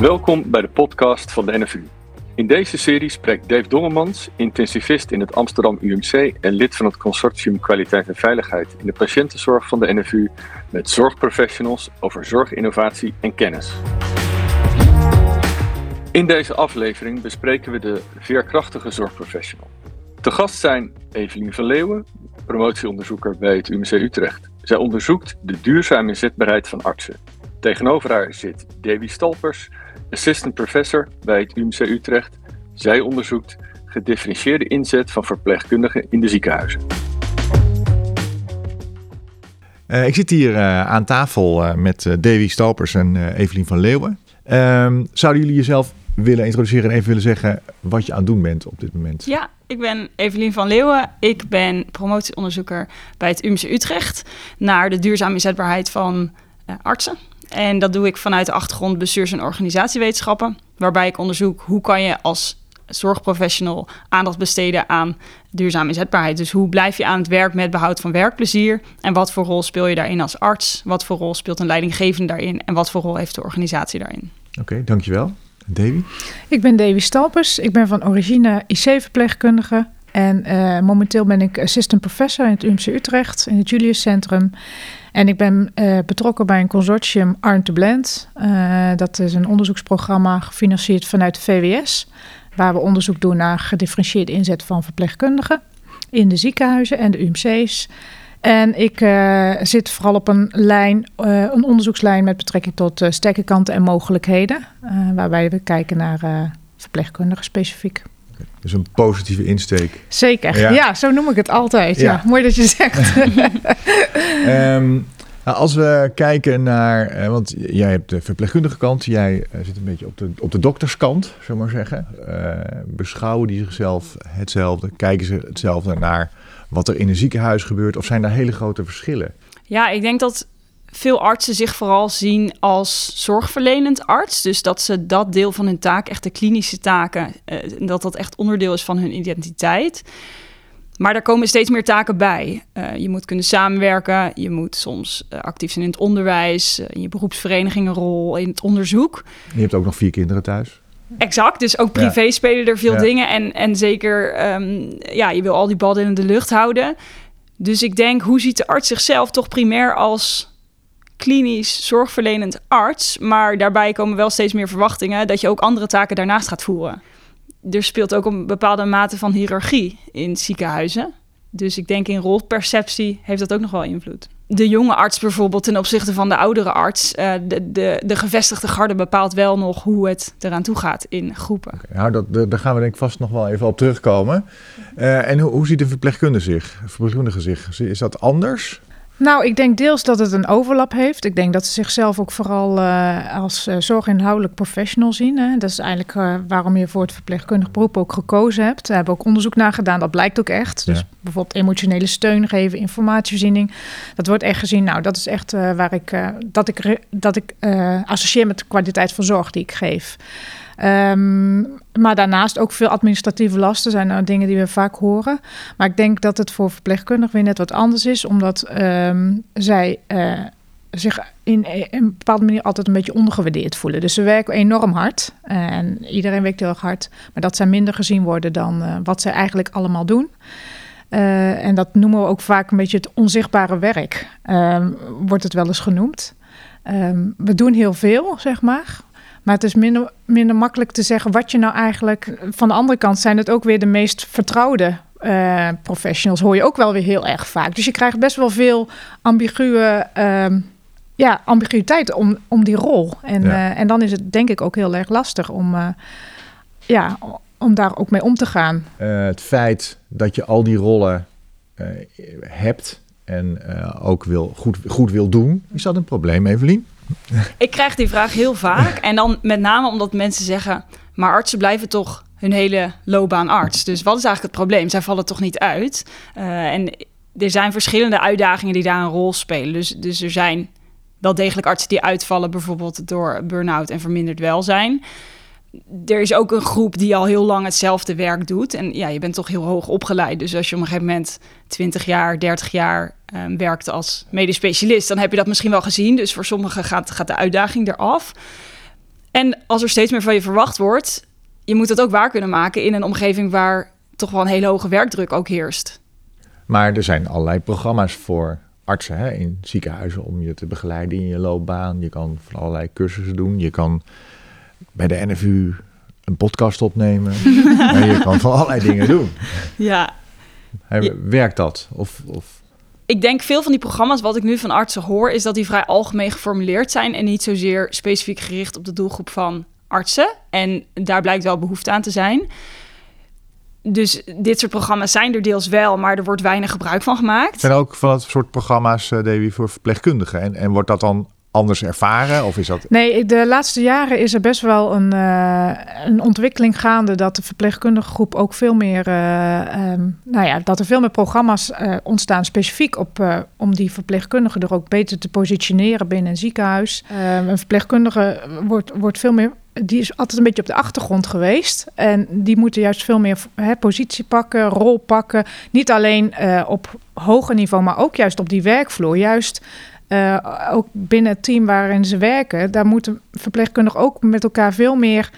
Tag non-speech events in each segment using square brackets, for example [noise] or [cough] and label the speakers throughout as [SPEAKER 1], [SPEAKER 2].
[SPEAKER 1] Welkom bij de podcast van de NFU. In deze serie spreekt Dave Dongemans, intensivist in het Amsterdam UMC en lid van het consortium Kwaliteit en Veiligheid in de patiëntenzorg van de NFU, met zorgprofessionals over zorginnovatie en kennis. In deze aflevering bespreken we de veerkrachtige zorgprofessional. Te gast zijn Evelien van Leeuwen, promotieonderzoeker bij het UMC Utrecht. Zij onderzoekt de duurzame inzetbaarheid van artsen. Tegenover haar zit Davy Stalpers, assistant professor bij het UMC Utrecht. Zij onderzoekt gedifferentieerde inzet van verpleegkundigen in de ziekenhuizen.
[SPEAKER 2] Uh, ik zit hier uh, aan tafel uh, met Davy Stalpers en Evelien van Leeuwen. Ehm, zouden jullie jezelf willen introduceren en even willen zeggen wat je aan het doen bent op dit moment?
[SPEAKER 3] Ja, ik ben Evelien van Leeuwen. Ik ben promotieonderzoeker bij het UMC Utrecht naar de duurzame inzetbaarheid van artsen. En dat doe ik vanuit de achtergrond bestuurs- en organisatiewetenschappen, waarbij ik onderzoek hoe kan je als zorgprofessional aandacht besteden aan duurzame inzetbaarheid. Dus hoe blijf je aan het werk met behoud van werkplezier? En wat voor rol speel je daarin als arts? Wat voor rol speelt een leidinggevende daarin? En wat voor rol heeft de organisatie daarin?
[SPEAKER 2] Oké, dankjewel. Davy?
[SPEAKER 4] Ik ben Davy Stalpers. Ik ben van origine IC-verpleegkundige. En uh, momenteel ben ik assistant professor in het UMC Utrecht, in het Julius Centrum. En ik ben uh, betrokken bij een consortium Arm to Blend. Uh, dat is een onderzoeksprogramma gefinancierd vanuit de VWS. Waar we onderzoek doen naar gedifferentieerde inzet van verpleegkundigen in de ziekenhuizen en de UMC's. En ik uh, zit vooral op een lijn, een onderzoekslijn met betrekking tot sterke kanten en mogelijkheden. waarbij we kijken naar verpleegkundigen specifiek.
[SPEAKER 2] Dus een positieve insteek.
[SPEAKER 4] Zeker, ja, ja zo noem ik het altijd. Ja. ja mooi dat je zegt.
[SPEAKER 2] um, [laughs] [laughs] nou, als we kijken naar, uh, want jij hebt de verpleegkundige kant, jij uh, zit een beetje op de, op de dokterskant, zullen maar zeggen. Uh, beschouwen die zichzelf hetzelfde? Kijken ze hetzelfde naar wat er in een ziekenhuis gebeurt? Of zijn daar hele grote verschillen?
[SPEAKER 3] Ja, ik denk dat veel artsen zich vooral zien als zorgverlenend arts. Dus dat ze dat deel van hun taak, echt de klinische taken, uh, dat dat echt onderdeel is van hun identiteit. Maar daar komen steeds meer taken bij. Uh, je moet kunnen samenwerken, je moet soms uh, actief zijn in het onderwijs, in je beroepsvereniging een rol, in het onderzoek.
[SPEAKER 2] Je hebt ook nog vier kinderen thuis.
[SPEAKER 3] Exact, dus ook privé ja. spelen er veel ja. dingen. En, en zeker, um, ja, je wil al die ballen in de lucht houden. Dus ik denk, hoe ziet de arts zichzelf toch primair als klinisch zorgverlenend arts. Maar daarbij komen wel steeds meer verwachtingen dat je ook andere taken daarnaast gaat voeren. Er speelt ook een bepaalde mate van hiërarchie in ziekenhuizen. Dus ik denk in rolperceptie heeft dat ook nog wel invloed. De jonge arts bijvoorbeeld ten opzichte van de oudere arts. Uh, de, de, de gevestigde garde bepaalt wel nog hoe het eraan toe gaat in groepen.
[SPEAKER 2] Okay, nou, dat, daar gaan we denk ik vast nog wel even op terugkomen. Uh, en hoe, hoe ziet de verpleegkundige zich, verpleegkundige zich? Is dat anders?
[SPEAKER 4] Nou, ik denk deels dat het een overlap heeft. Ik denk dat ze zichzelf ook vooral uh, als uh, zorginhoudelijk professional zien. Hè. Dat is eigenlijk uh, waarom je voor het verpleegkundig beroep ook gekozen hebt. We hebben ook onderzoek naar gedaan, dat blijkt ook echt. Dus bijvoorbeeld emotionele steun geven, informatievoorziening. Dat wordt echt gezien, nou, dat is echt waar ik, dat ik, dat ik associeer met de kwaliteit van zorg die ik geef. Um, maar daarnaast ook veel administratieve lasten zijn nou dingen die we vaak horen. Maar ik denk dat het voor verpleegkundigen weer net wat anders is, omdat um, zij uh, zich in een bepaalde manier altijd een beetje ondergewaardeerd voelen. Dus ze werken enorm hard en iedereen werkt heel erg hard, maar dat zij minder gezien worden dan uh, wat zij eigenlijk allemaal doen. Uh, en dat noemen we ook vaak een beetje het onzichtbare werk, um, wordt het wel eens genoemd. We doen heel veel, zeg maar. Maar het is minder, minder makkelijk te zeggen wat je nou eigenlijk. Van de andere kant zijn het ook weer de meest vertrouwde uh, professionals. Hoor je ook wel weer heel erg vaak. Dus je krijgt best wel veel ambiguë. Uh, ja, ambiguïteit om, om die rol. En, ja. uh, en dan is het denk ik ook heel erg lastig om, uh, ja, om daar ook mee om te gaan.
[SPEAKER 2] het feit dat je al die rollen hebt en ook wil, goed, goed wil doen, is dat een probleem, Evelien?
[SPEAKER 3] Ik krijg die vraag heel vaak. En dan met name omdat mensen zeggen... maar artsen blijven toch hun hele loopbaan arts. Dus wat is eigenlijk het probleem? Zij vallen toch niet uit? Uh, en er zijn verschillende uitdagingen die daar een rol spelen. Dus, dus er zijn wel degelijk artsen die uitvallen... bijvoorbeeld door burn-out en verminderd welzijn er is ook een groep die al heel lang hetzelfde werk doet. En ja, je bent toch heel hoog opgeleid. Dus als je op een gegeven moment 20 jaar, 30 jaar um, werkt als medisch specialist, dan heb je dat misschien wel gezien. Dus voor sommigen gaat, gaat de uitdaging eraf. En als er steeds meer van je verwacht wordt, je moet dat ook waar kunnen maken in een omgeving waar toch wel een hele hoge werkdruk ook heerst.
[SPEAKER 2] Maar er zijn allerlei programma's voor artsen hè, in ziekenhuizen om je te begeleiden in je loopbaan. Je kan van allerlei cursussen doen. Je kan bij de NFU een podcast opnemen. [laughs] en je kan van allerlei dingen doen.
[SPEAKER 3] Ja.
[SPEAKER 2] Werkt dat? Of, of
[SPEAKER 3] ik denk veel van die programma's, wat ik nu van artsen hoor, is dat die vrij algemeen geformuleerd zijn en niet zozeer specifiek gericht op de doelgroep van artsen. En daar blijkt wel behoefte aan te zijn. Dus dit soort programma's zijn er deels wel, maar er wordt weinig gebruik van gemaakt.
[SPEAKER 2] En ook van het soort programma's, uh, Davy, voor verpleegkundigen. En, en wordt dat dan anders ervaren? Of is dat...
[SPEAKER 4] Nee, de laatste jaren is er best wel een, uh, een ontwikkeling gaande dat de verpleegkundige groep ook veel meer, uh, um, nou ja, dat er veel meer programma's uh, ontstaan specifiek op om die verpleegkundigen er ook beter te positioneren binnen een ziekenhuis. Ehm, een verpleegkundige wordt, wordt veel meer die is altijd een beetje op de achtergrond geweest. En die moeten juist veel meer positie pakken, rol pakken. Niet alleen op hoger niveau, maar ook juist op die werkvloer. Juist uh, ook binnen het team waarin ze werken, daar moeten verpleegkundigen ook met elkaar veel meer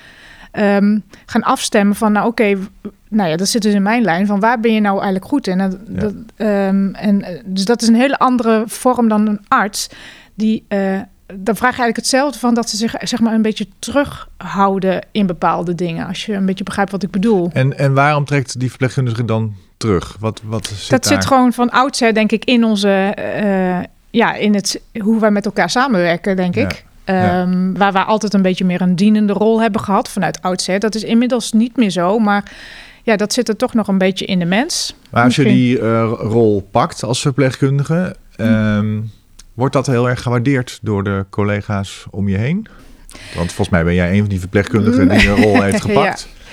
[SPEAKER 4] um, gaan afstemmen van, nou oké, okay, nou ja, dat zit dus in mijn lijn van waar ben je nou eigenlijk goed in? En, ja. dat, um, en eh, dus dat is een hele andere vorm dan een arts die uh, dan vraag je eigenlijk hetzelfde van dat ze zich zeg maar een beetje terughouden in bepaalde dingen. Als je een beetje begrijpt wat ik bedoel.
[SPEAKER 2] En, en waarom trekt die verpleegkundige dan terug? Wat, wat zit
[SPEAKER 4] dat
[SPEAKER 2] daar?
[SPEAKER 4] zit gewoon van oudsher, denk ik, in onze. Uh, ja, in het hoe wij met elkaar samenwerken, denk
[SPEAKER 2] Ja.
[SPEAKER 4] ik. Um, Waar we altijd een beetje meer een dienende rol hebben gehad vanuit oudsher. Dat is inmiddels niet meer zo, maar ja, dat zit er toch nog een beetje in de mens.
[SPEAKER 2] Maar als je die uh, rol pakt als verpleegkundige, um, wordt dat heel erg gewaardeerd door de collega's om je heen? Want volgens mij ben jij een van die verpleegkundigen die een rol [laughs] heeft gepakt.
[SPEAKER 4] Ja,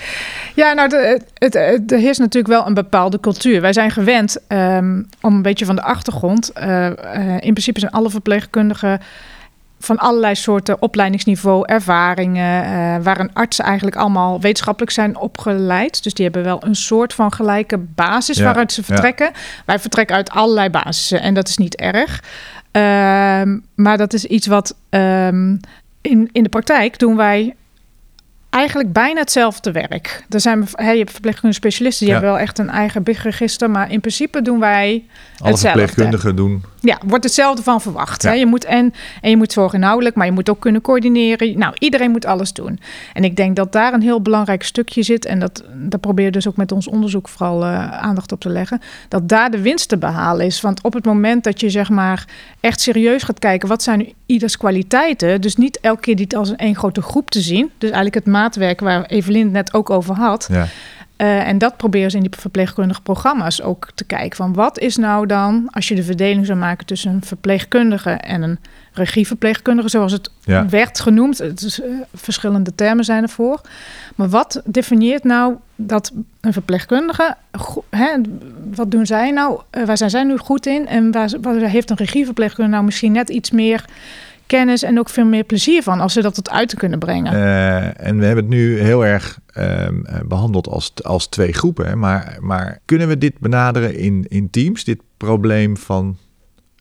[SPEAKER 4] nou, de, het, het, er heerst natuurlijk wel een bepaalde cultuur. Wij zijn gewend um, om een beetje van de achtergrond. Uh, uh, in principe zijn alle verpleegkundigen van allerlei soorten opleidingsniveau, ervaringen, uh, waar een artsen eigenlijk allemaal wetenschappelijk zijn opgeleid. Dus die hebben wel een soort van gelijke basis
[SPEAKER 2] Ja,
[SPEAKER 4] waaruit ze vertrekken.
[SPEAKER 2] ja.
[SPEAKER 4] Wij vertrekken uit allerlei basissen en dat is niet erg. Um, maar dat is iets wat um, in, in de praktijk doen wij eigenlijk bijna hetzelfde werk. Er zijn, hey, je hebt verpleegkundige specialisten, die
[SPEAKER 2] Ja.
[SPEAKER 4] hebben wel echt een eigen BIG-register, maar in principe doen wij
[SPEAKER 2] Alle
[SPEAKER 4] hetzelfde.
[SPEAKER 2] verpleegkundigen doen.
[SPEAKER 4] Ja, wordt hetzelfde van verwacht.
[SPEAKER 2] Ja.
[SPEAKER 4] Hè? Je moet en, en je moet zorgen inhoudelijk, maar je moet ook kunnen coördineren. Nou, iedereen moet alles doen. En ik denk dat daar een heel belangrijk stukje zit. En dat, daar proberen we dus ook met ons onderzoek vooral uh, aandacht op te leggen. Dat daar de winst te behalen is. Want op het moment dat je zeg maar echt serieus gaat kijken, wat zijn nu ieders kwaliteiten? Dus niet elke keer dit als een één grote groep te zien. Dus eigenlijk het maatwerk waar Evelien het net ook over had.
[SPEAKER 2] Ja.
[SPEAKER 4] Uh, en dat proberen ze in die verpleegkundige programma's ook te kijken. Van wat is nou dan, als je de verdeling zou maken tussen een verpleegkundige en een regieverpleegkundige, zoals het
[SPEAKER 2] Ja.
[SPEAKER 4] werd genoemd. Het is, uh, verschillende termen zijn ervoor. Maar wat definieert nou dat een verpleegkundige, hè, wat doen zij nou, uh, waar zijn zij nu goed in? En waar, waar heeft een regieverpleegkundige nou misschien net iets meer kennis en ook veel meer plezier van als ze dat tot uit te kunnen brengen?
[SPEAKER 2] Uh, en we hebben het nu heel erg uh, behandeld als, als twee groepen. Hè? Maar, maar kunnen we dit benaderen in, in teams, dit probleem van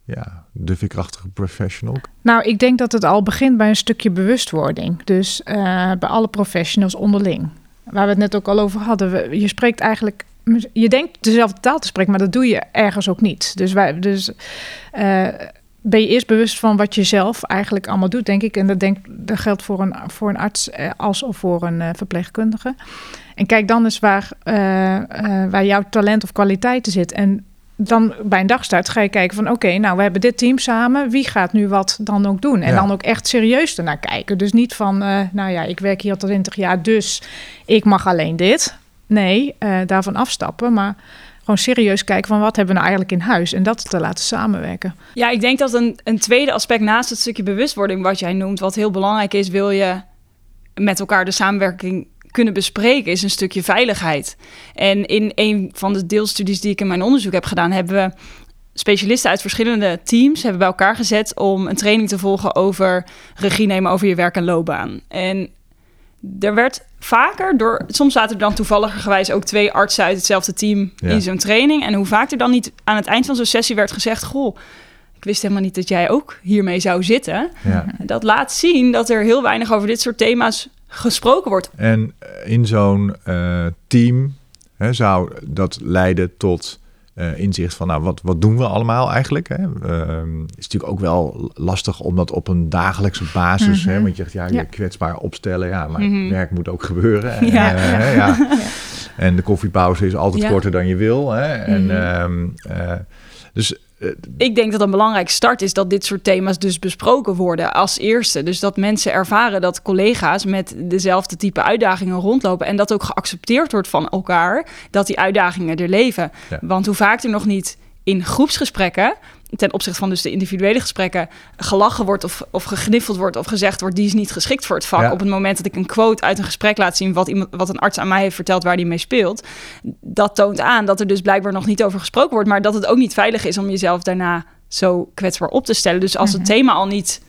[SPEAKER 2] ja, de veerkrachtige professional?
[SPEAKER 4] Nou, ik denk dat het al begint bij een stukje bewustwording. Dus uh, bij alle professionals onderling. Waar we het net ook al over hadden. Je spreekt eigenlijk. Je denkt dezelfde taal te spreken, maar dat doe je ergens ook niet. Dus, wij, dus uh, ben je eerst bewust van wat je zelf eigenlijk allemaal doet, denk ik. En dat, denk, dat geldt voor een, voor een arts eh, als of voor een uh, verpleegkundige. En kijk dan eens waar, uh, waar jouw talent of kwaliteiten zit. En dan bij een dagstart ga je kijken van... oké, okay, nou, we hebben dit team samen. Wie gaat nu wat dan ook doen? En
[SPEAKER 2] Ja.
[SPEAKER 4] dan ook echt serieus ernaar kijken. Dus niet van, nou ja, ik werk hier al 20 jaar... dus ik mag alleen dit. Nee, daarvan afstappen. Maar gewoon serieus kijken van wat hebben we nou eigenlijk in huis... en dat te laten samenwerken.
[SPEAKER 3] Ja, ik denk dat een, een tweede aspect naast het stukje bewustwording... wat jij noemt, wat heel belangrijk is... wil je met elkaar de samenwerking kunnen bespreken, is een stukje veiligheid. En in een van de deelstudies die ik in mijn onderzoek heb gedaan, hebben we specialisten uit verschillende teams hebben bij elkaar gezet om een training te volgen over regie nemen over je werk en loopbaan. En er werd vaker door, soms zaten er dan toevalligerwijs ook twee artsen uit hetzelfde team
[SPEAKER 2] Ja.
[SPEAKER 3] in zo'n training. En hoe vaak er dan niet aan het eind van zo'n sessie werd gezegd: Goh, ik wist helemaal niet dat jij ook hiermee zou zitten.
[SPEAKER 2] Ja.
[SPEAKER 3] Dat laat zien dat er heel weinig over dit soort thema's gesproken wordt.
[SPEAKER 2] En eh, in zo'n uh, team hè, zou dat leiden tot uh, inzicht van, nou, wat, wat doen we allemaal eigenlijk? Hè? Uh, is natuurlijk ook wel lastig om dat op een dagelijkse basis, mm -hmm. hè,
[SPEAKER 3] Mhm.
[SPEAKER 2] want je zegt, ja, je
[SPEAKER 4] Ja.
[SPEAKER 2] kwetsbaar opstellen, ja, maar
[SPEAKER 3] Mhm.
[SPEAKER 2] werk moet ook gebeuren. En, [laughs]
[SPEAKER 3] Ja.
[SPEAKER 2] eh, [laughs] ja. en de koffiepauze is altijd korter dan je wil. Hè? En,
[SPEAKER 3] Mhm.
[SPEAKER 2] ehm, eh, dus eh,
[SPEAKER 3] Ik denk dat een belangrijke start is dat dit soort thema's dus besproken worden als eerste. Dus dat mensen ervaren dat collega's met dezelfde type uitdagingen rondlopen en dat ook geaccepteerd wordt van elkaar, dat die uitdagingen er leven.
[SPEAKER 2] Ja.
[SPEAKER 3] Want hoe vaak er nog niet in groepsgesprekken, ten opzichte van dus de individuele gesprekken, gelachen wordt of, of gegniffeld wordt of gezegd wordt, die is niet geschikt voor het vak.
[SPEAKER 2] Ja.
[SPEAKER 3] Op het moment dat ik een quote uit een gesprek laat zien wat, iemand, wat een arts aan mij heeft verteld waar die mee speelt, dat toont aan dat er dus blijkbaar nog niet over gesproken wordt, maar dat het ook niet veilig is om jezelf daarna zo kwetsbaar op te stellen. Dus als het thema al niet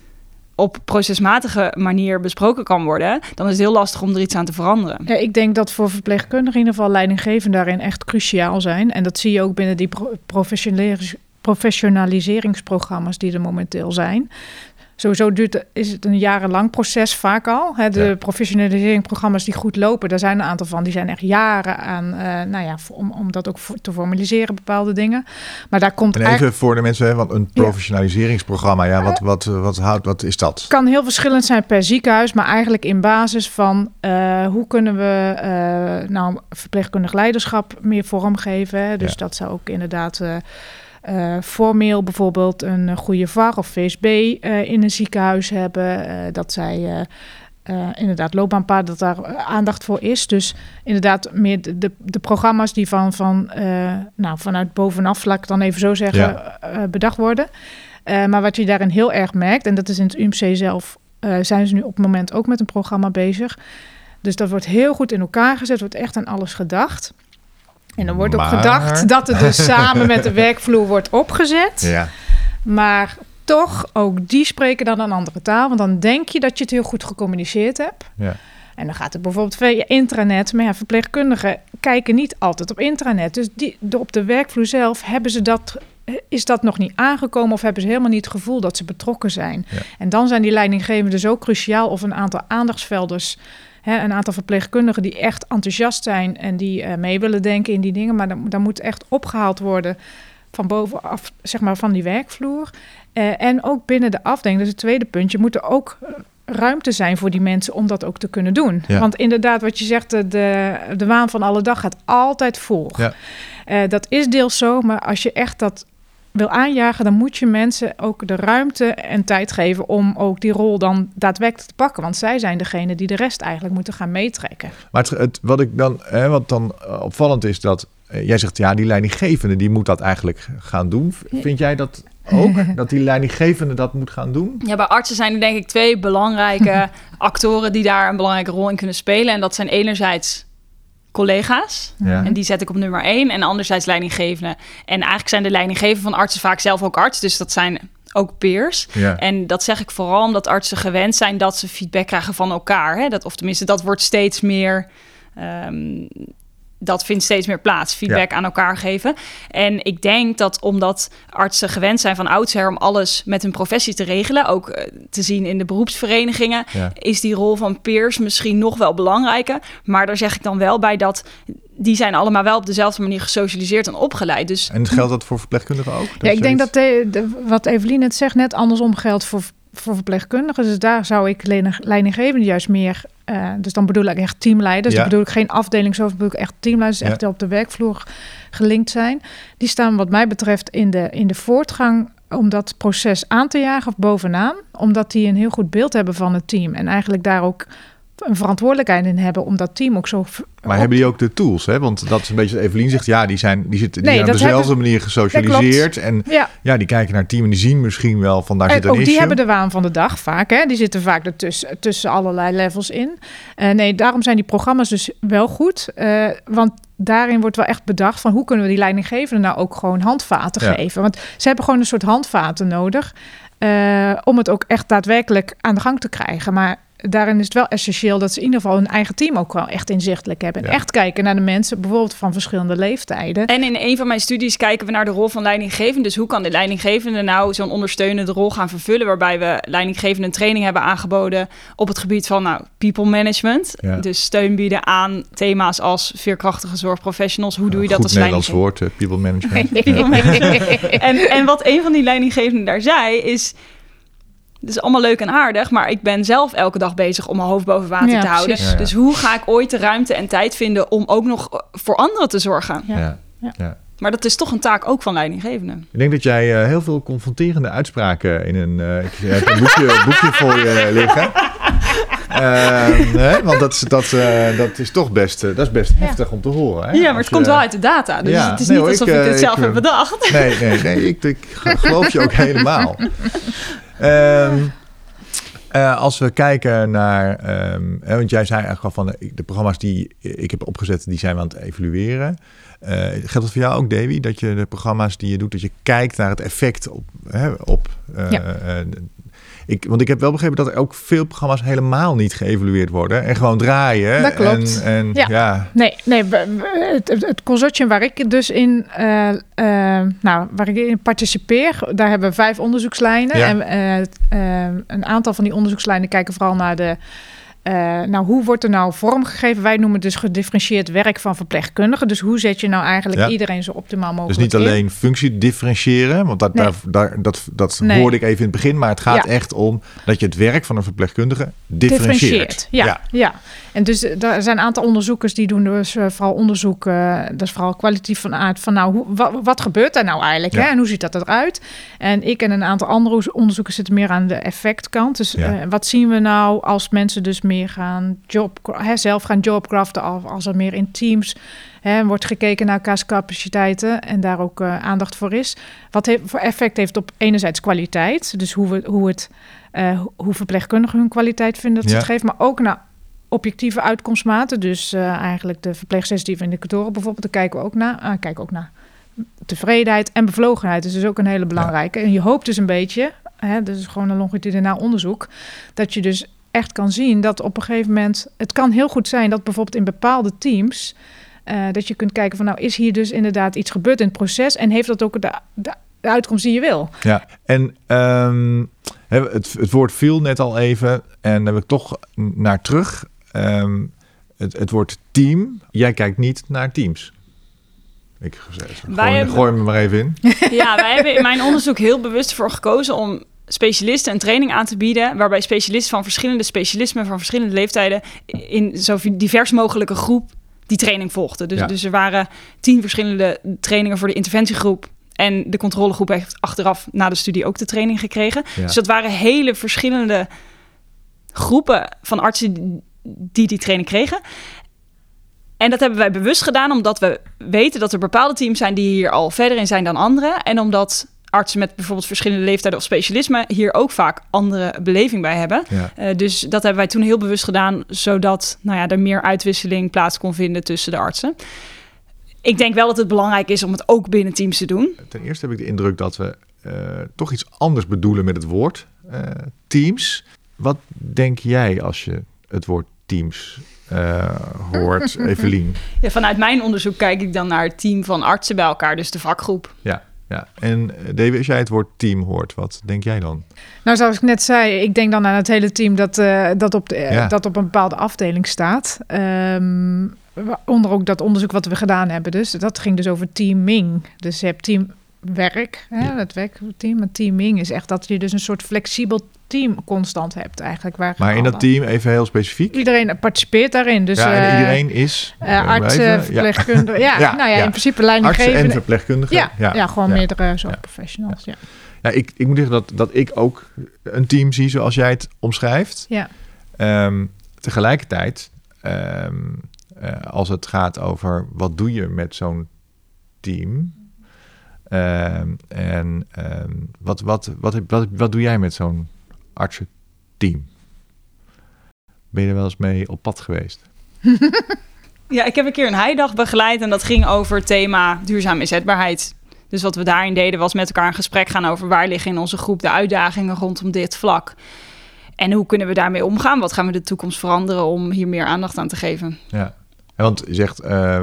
[SPEAKER 3] op procesmatige manier besproken kan worden, dan is het heel lastig om er iets aan te veranderen.
[SPEAKER 4] Ja, ik denk dat voor verpleegkundigen in ieder geval leidinggevenden daarin echt cruciaal zijn. En dat zie je ook binnen die pro- professionalis- professionaliseringsprogramma's die er momenteel zijn. Sowieso duurt, is het een jarenlang proces vaak al. Hè, de
[SPEAKER 2] Ja.
[SPEAKER 4] professionaliseringsprogramma's die goed lopen, daar zijn een aantal van. Die zijn echt jaren aan, eh, nou ja, om, om dat ook te formaliseren, bepaalde dingen. Maar daar komt
[SPEAKER 2] en
[SPEAKER 4] eigenlijk...
[SPEAKER 2] even voor de mensen, hè, want een professionaliseringsprogramma, ja, wat, wat, wat, houdt, wat is dat?
[SPEAKER 4] kan heel verschillend zijn per ziekenhuis, maar eigenlijk in basis van eh, hoe kunnen we eh, nou verpleegkundig leiderschap meer vormgeven. Hè? Dus
[SPEAKER 2] Ja.
[SPEAKER 4] dat zou ook inderdaad eh, eh, formeel bijvoorbeeld een goede VAR of VSB eh, in een ziekenhuis hebben. eh, dat zij eh, eh, inderdaad loopbaanpaden, dat daar eh, aandacht voor is. Dus inderdaad meer de, de, de programma's die van, van eh, nou, vanuit bovenaf, laat ik dan even zo zeggen,
[SPEAKER 2] Ja.
[SPEAKER 4] eh, bedacht worden. Eh, maar wat je daarin heel erg merkt, en dat is in het UMC zelf, eh, zijn ze nu op het moment ook met een programma bezig. Dus dat wordt heel goed in elkaar gezet, wordt echt aan alles gedacht. En dan wordt ook gedacht dat het dus [laughs] samen met de werkvloer wordt opgezet.
[SPEAKER 2] Ja,
[SPEAKER 4] Maar toch, ook die spreken dan een andere taal. Want dan denk je dat je het heel goed gecommuniceerd hebt.
[SPEAKER 2] ja.
[SPEAKER 4] En dan gaat het bijvoorbeeld via intranet. Maar ja, verpleegkundigen kijken niet altijd op intranet. Dus die, op de werkvloer zelf hebben ze dat, is dat nog niet aangekomen... of hebben ze helemaal niet het gevoel dat ze betrokken zijn.
[SPEAKER 2] Ja.
[SPEAKER 4] En dan zijn die leidinggevenden zo cruciaal... of een aantal aandachtsvelders... Hè, een aantal verpleegkundigen die echt enthousiast zijn... en die eh, mee willen denken in die dingen. Maar dan, dan moet echt opgehaald worden van bovenaf, zeg maar, van die werkvloer. Eh, en ook binnen de afdeling, dat is het tweede puntje... moet er ook eh, ruimte zijn voor die mensen om dat ook te kunnen doen.
[SPEAKER 2] Ja.
[SPEAKER 4] Want inderdaad, wat je zegt, de, de, de waan van alle dag gaat altijd voor.
[SPEAKER 2] Ja.
[SPEAKER 4] Dat is deels zo, maar als je echt dat wil aanjagen, dan moet je mensen ook de ruimte en tijd geven om ook die rol dan daadwerkelijk te pakken. Want zij zijn degene die de rest eigenlijk moeten gaan meetrekken.
[SPEAKER 2] Maar het, het- wat ik dan, hè, wat dan eh, opvallend is dat eh, jij zegt ja, die leidinggevende die moet dat eigenlijk gaan doen. Vind jij dat ook [laughs] dat die leidinggevende dat moet gaan doen?
[SPEAKER 3] Ja, bij artsen zijn er denk ik twee belangrijke [laughs] actoren die daar een belangrijke rol in kunnen spelen. En dat zijn enerzijds collega's.
[SPEAKER 2] Ja.
[SPEAKER 3] En die zet ik op nummer één. En anderzijds leidinggevenden. En eigenlijk zijn de leidinggevenden van artsen vaak zelf ook arts. Dus dat zijn ook peers.
[SPEAKER 2] Ja.
[SPEAKER 3] En dat zeg ik vooral omdat artsen gewend zijn dat ze feedback krijgen van elkaar. Hè? Dat, of tenminste, dat wordt steeds meer. ehm, dat vindt steeds meer plaats, feedback aan elkaar geven. En ik denk dat omdat artsen gewend zijn van oudsher om alles met hun professie te regelen, ook eh, te zien in de beroepsverenigingen,
[SPEAKER 2] Ja.
[SPEAKER 3] is die rol van peers misschien nog wel belangrijker. Maar daar zeg ik dan wel bij dat die zijn allemaal wel op dezelfde manier gesocialiseerd en opgeleid. Dus
[SPEAKER 2] En geldt dat voor verpleegkundigen ook?
[SPEAKER 4] Ja, ik denk
[SPEAKER 2] zoiets-
[SPEAKER 4] dat de, de- wat Evelien net zegt, net andersom geldt voor, voor verpleegkundigen. Dus daar zou ik leiding- leidinggevenden juist meer... eh, dus dan bedoel ik echt teamleiders.
[SPEAKER 2] Ja.
[SPEAKER 4] Dan bedoel ik geen afdelingshoofd, bedoel ik echt teamleiders...
[SPEAKER 2] Ja.
[SPEAKER 4] echt op de werkvloer gelinkt zijn. Die staan wat mij betreft in de, in de voortgang om dat proces aan te jagen of bovenaan. Omdat die een heel goed beeld hebben van het team. En eigenlijk daar ook een verantwoordelijkheid in hebben... om dat team ook zo...
[SPEAKER 2] Maar
[SPEAKER 4] op-
[SPEAKER 2] hebben die ook de tools? Hè? Want dat is een beetje wat Evelien zegt. Ja, die zijn, die zitten, die
[SPEAKER 4] Nee,
[SPEAKER 2] zijn op dezelfde
[SPEAKER 4] hebben-
[SPEAKER 2] manier gesocialiseerd. En
[SPEAKER 4] Ja,
[SPEAKER 2] ja, die kijken naar het team en die zien misschien wel van daar zit
[SPEAKER 4] En
[SPEAKER 2] een
[SPEAKER 4] ook die hebben de waan van de dag vaak. Hè? Die zitten vaak ertussen, tussen allerlei levels in. Eh, nee, daarom zijn die programma's dus wel goed. Eh, want daarin wordt wel echt bedacht van hoe kunnen we die leidinggevenden nou ook gewoon handvaten
[SPEAKER 2] Ja.
[SPEAKER 4] geven. Want ze hebben gewoon een soort handvaten nodig. eh, om het ook echt daadwerkelijk aan de gang te krijgen. Maar daarin is het wel essentieel dat ze in ieder geval hun eigen team ook wel echt inzichtelijk hebben. En
[SPEAKER 2] Ja.
[SPEAKER 4] echt kijken naar de mensen, bijvoorbeeld van verschillende leeftijden.
[SPEAKER 3] En in een van mijn studies kijken we naar de rol van leidinggevende. Dus hoe kan de leidinggevende nou zo'n ondersteunende rol gaan vervullen? Waarbij we leidinggevende een training hebben aangeboden op het gebied van nou, people management.
[SPEAKER 2] Ja.
[SPEAKER 3] Dus steun bieden aan thema's als veerkrachtige zorgprofessionals. Hoe doe je dat
[SPEAKER 2] Goed
[SPEAKER 3] als
[SPEAKER 2] Nederlands
[SPEAKER 3] leidinggevende?
[SPEAKER 2] woord, eh, people management. [laughs]
[SPEAKER 3] People management. en, en wat een van die leidinggevenden daar zei is... Het is allemaal leuk en aardig, maar ik ben zelf elke dag bezig om mijn hoofd boven water
[SPEAKER 4] Ja,
[SPEAKER 3] te houden.
[SPEAKER 4] precies.
[SPEAKER 2] Ja, ja.
[SPEAKER 3] Dus hoe ga ik ooit de ruimte en tijd vinden om ook nog voor anderen te zorgen?
[SPEAKER 4] Ja.
[SPEAKER 2] Ja.
[SPEAKER 4] Ja.
[SPEAKER 2] Ja.
[SPEAKER 3] Maar dat is toch een taak ook van leidinggevenden.
[SPEAKER 2] Ik denk dat jij eh, heel veel confronterende uitspraken in een, eh, ik heb een boekje, [laughs] boekje voor je liggen. Ehm, hè? Want dat, is- dat, eh, dat is toch best, eh, dat is best heftig om te horen. Hè?
[SPEAKER 3] Ja, maar
[SPEAKER 2] Als
[SPEAKER 3] het komt wel uit de data. Dus
[SPEAKER 2] Ja,
[SPEAKER 3] het is
[SPEAKER 2] nee
[SPEAKER 3] niet
[SPEAKER 2] hoor,
[SPEAKER 3] alsof
[SPEAKER 2] ik,
[SPEAKER 3] ik,
[SPEAKER 2] eh,
[SPEAKER 3] dit zelf
[SPEAKER 2] ik,
[SPEAKER 3] heb
[SPEAKER 2] eh,
[SPEAKER 3] bedacht.
[SPEAKER 2] Nee, nee, nee. Ik, ik geloof je ook [laughs] helemaal. Ehm, eh, als we kijken naar, ehm, hè, want jij zei eigenlijk al van de, de programma's die ik heb opgezet, die zijn we aan het evalueren. Eh, geldt dat voor jou ook, Davy? Dat je de programma's die je doet, dat je kijkt naar het effect op. Hè, op eh,
[SPEAKER 4] Ja.
[SPEAKER 2] Ik, want ik heb wel begrepen dat er ook veel programma's helemaal niet geëvalueerd worden en gewoon draaien.
[SPEAKER 4] Dat klopt.
[SPEAKER 2] En, en
[SPEAKER 4] Ja.
[SPEAKER 2] ja.
[SPEAKER 4] Nee, nee het, het- consortium waar ik dus in, eh, eh, nou, waar ik in participeer, daar hebben we vijf onderzoekslijnen.
[SPEAKER 2] Ja.
[SPEAKER 4] En eh, een aantal van die onderzoekslijnen kijken vooral naar de. Eh, nou, hoe wordt er nou vormgegeven? Wij noemen het dus gedifferentieerd werk van verpleegkundigen. Dus hoe zet je nou eigenlijk
[SPEAKER 2] Ja.
[SPEAKER 4] iedereen zo optimaal mogelijk
[SPEAKER 2] Dus niet
[SPEAKER 4] in?
[SPEAKER 2] alleen functie differentiëren, want dat,
[SPEAKER 4] Nee.
[SPEAKER 2] daar, daar, dat, dat
[SPEAKER 4] Nee.
[SPEAKER 2] hoorde ik even in het begin, maar het gaat
[SPEAKER 4] Ja.
[SPEAKER 2] echt om dat je het werk van een verpleegkundige differentieert.
[SPEAKER 4] Ja, ja. En dus eh, daar zijn een aantal onderzoekers die doen dus eh, vooral onderzoek, eh, dat is vooral kwalitatief van aard van nou, hoe, wat, wat gebeurt daar nou eigenlijk
[SPEAKER 2] Ja.
[SPEAKER 4] hè? en hoe ziet dat eruit? En ik en een aantal andere onderzoekers zitten meer aan de effectkant. Dus
[SPEAKER 2] Ja.
[SPEAKER 4] eh, wat zien we nou als mensen dus meer gaan job, hè, zelf gaan jobcraften, als, als er meer in teams hè, wordt gekeken naar capaciteiten en daar ook eh, aandacht voor is. Wat heeft, voor effect heeft op enerzijds kwaliteit, dus hoe, we, hoe, het, eh, hoe verpleegkundigen hun kwaliteit vinden dat ze
[SPEAKER 2] Ja.
[SPEAKER 4] het geven, maar ook naar objectieve uitkomstmaten. Dus eh, eigenlijk de verpleegsensitieve indicatoren bijvoorbeeld, daar kijken we ook naar. Ah, kijken ook naar tevredenheid en bevlogenheid. Dus dat is ook een hele belangrijke. En je hoopt dus een beetje, hè, dus gewoon een longitudinaal onderzoek, dat je dus echt kan zien dat op een gegeven moment, het kan heel goed zijn dat bijvoorbeeld in bepaalde teams, eh, dat je kunt kijken van nou is hier dus inderdaad iets gebeurd in het proces en heeft dat ook de, de, de uitkomst die je wil.
[SPEAKER 2] Ja, en ehm, het, het woord viel net al even en daar heb ik toch naar terug. Ehm, het, het woord team, jij kijkt niet naar teams. Ik gooi,
[SPEAKER 3] hebben-
[SPEAKER 2] gooi me maar even in.
[SPEAKER 3] Ja, wij hebben in mijn onderzoek heel bewust voor gekozen om specialisten een training aan te bieden. Waarbij specialisten van verschillende specialismen, van verschillende leeftijden. in zo divers mogelijke groep die training volgden. Dus,
[SPEAKER 2] Ja.
[SPEAKER 3] dus er waren tien verschillende trainingen voor de interventiegroep. En de controlegroep heeft achteraf na de studie ook de training gekregen.
[SPEAKER 2] Ja.
[SPEAKER 3] Dus dat waren hele verschillende groepen van artsen die die training kregen. En dat hebben wij bewust gedaan omdat we weten dat er bepaalde teams zijn die hier al verder in zijn dan anderen. En omdat artsen met bijvoorbeeld verschillende leeftijden of specialismen hier ook vaak andere beleving bij hebben.
[SPEAKER 2] Ja.
[SPEAKER 3] Eh, dus dat hebben wij toen heel bewust gedaan, zodat nou ja, er meer uitwisseling plaats kon vinden tussen de artsen. Ik denk wel dat het belangrijk is om het ook binnen teams te doen.
[SPEAKER 2] Ten eerste heb ik de indruk dat we eh, toch iets anders bedoelen met het woord eh, teams. Wat denk jij als je het woord teams eh, hoort, [laughs] Evelien?
[SPEAKER 3] Ja, vanuit mijn onderzoek kijk ik dan naar het team van artsen bij elkaar, dus de vakgroep.
[SPEAKER 2] Ja, ja. En eh, Davy, als jij het woord team hoort, wat denk jij dan?
[SPEAKER 4] Nou, zoals ik net zei, ik denk dan aan het hele team dat, eh, dat, op, de, eh,
[SPEAKER 2] Ja.
[SPEAKER 4] dat op een bepaalde afdeling staat. Ehm onder ook dat onderzoek wat we gedaan hebben. Dus dat ging dus over teaming. Dus je hebt teamwerk, hè,
[SPEAKER 2] Ja.
[SPEAKER 4] het werkteam. Maar teaming is echt dat je dus een soort flexibel team constant hebt eigenlijk. Waar
[SPEAKER 2] Maar in dat team, even heel specifiek.
[SPEAKER 4] Iedereen participeert daarin. Dus,
[SPEAKER 2] ja,
[SPEAKER 4] eh,
[SPEAKER 2] iedereen is...
[SPEAKER 4] artsen,
[SPEAKER 2] even- ja.
[SPEAKER 4] verpleegkundigen. Ja, [laughs]
[SPEAKER 2] Ja,
[SPEAKER 4] nou ja, in principe
[SPEAKER 2] Artsen en
[SPEAKER 4] leidinggevende.
[SPEAKER 2] verpleegkundigen.
[SPEAKER 4] Ja, ja, gewoon meerdere zorgprofessionals. Ja.
[SPEAKER 2] Ja, ik, ik moet zeggen dat, dat ik ook een team zie zoals jij het omschrijft.
[SPEAKER 4] Ja.
[SPEAKER 2] Ehm, tegelijkertijd, ehm, eh, als het gaat over wat doe je met zo'n team... ehm, en wat, wat, wat, wat, wat doe jij met zo'n artsenteam? Ben je er wel eens mee op pad geweest? [laughs]
[SPEAKER 3] Ja, ik heb een keer een heidag begeleid en dat ging over het thema duurzame inzetbaarheid. Dus wat we daarin deden was met elkaar een gesprek gaan over waar liggen in onze groep de uitdagingen rondom dit vlak. En hoe kunnen we daarmee omgaan? Wat gaan we de toekomst veranderen om hier meer aandacht aan te geven?
[SPEAKER 2] Ja, en want je zegt, uh,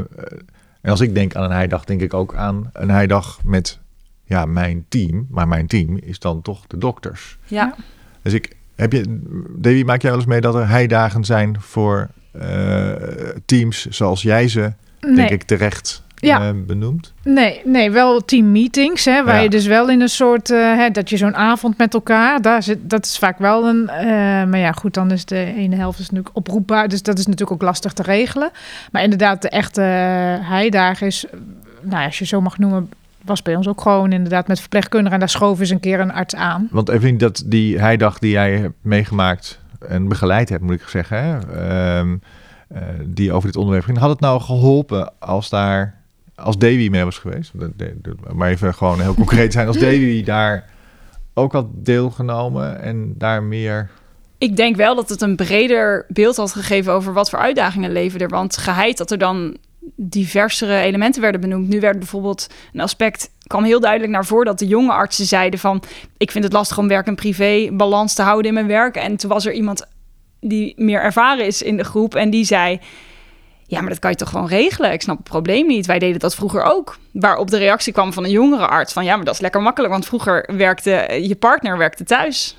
[SPEAKER 2] en als ik denk aan een heidag, denk ik ook aan een heidag met ja, mijn team. Maar mijn team is dan toch de dokters.
[SPEAKER 3] Ja.
[SPEAKER 2] Dus ik, heb je, Davy, maak jij wel eens mee dat er heidagen zijn voor uh, teams zoals jij ze, nee. denk ik, terecht ja. Uh, benoemd?
[SPEAKER 4] Nee, nee, wel teammeetings, hè, waar ja. je dus wel in een soort, uh, hè, dat je zo'n avond met elkaar, daar zit, dat is vaak wel een, uh, maar ja, goed, dan is de ene helft is natuurlijk oproepbaar, dus dat is natuurlijk ook lastig te regelen. Maar inderdaad, de echte heidagen is, nou ja, als je zo mag noemen, was bij ons ook gewoon inderdaad met verpleegkundigen. En daar schoof eens een keer een arts aan.
[SPEAKER 2] Want even dat die heidag die jij hebt meegemaakt en begeleid hebt, moet ik zeggen, hè? Um, uh, die over dit onderwerp ging. Had het nou geholpen als daar, als Davy mee was geweest? Maar even gewoon heel concreet zijn. Als Davy [laughs] daar ook had deelgenomen en daar meer...
[SPEAKER 3] Ik denk wel dat het een breder beeld had gegeven over wat voor uitdagingen leven er. Want geheid dat er dan diversere elementen werden benoemd. Nu werd bijvoorbeeld een aspect kwam heel duidelijk naar voren dat de jonge artsen zeiden van ik vind het lastig om werk en privé balans te houden in mijn werk. En toen was er iemand die meer ervaren is in de groep en die zei ja, maar dat kan je toch gewoon regelen? Ik snap het probleem niet. Wij deden dat vroeger ook. Waarop de reactie kwam van een jongere arts van ja, maar dat is lekker makkelijk, want vroeger werkte je partner werkte thuis.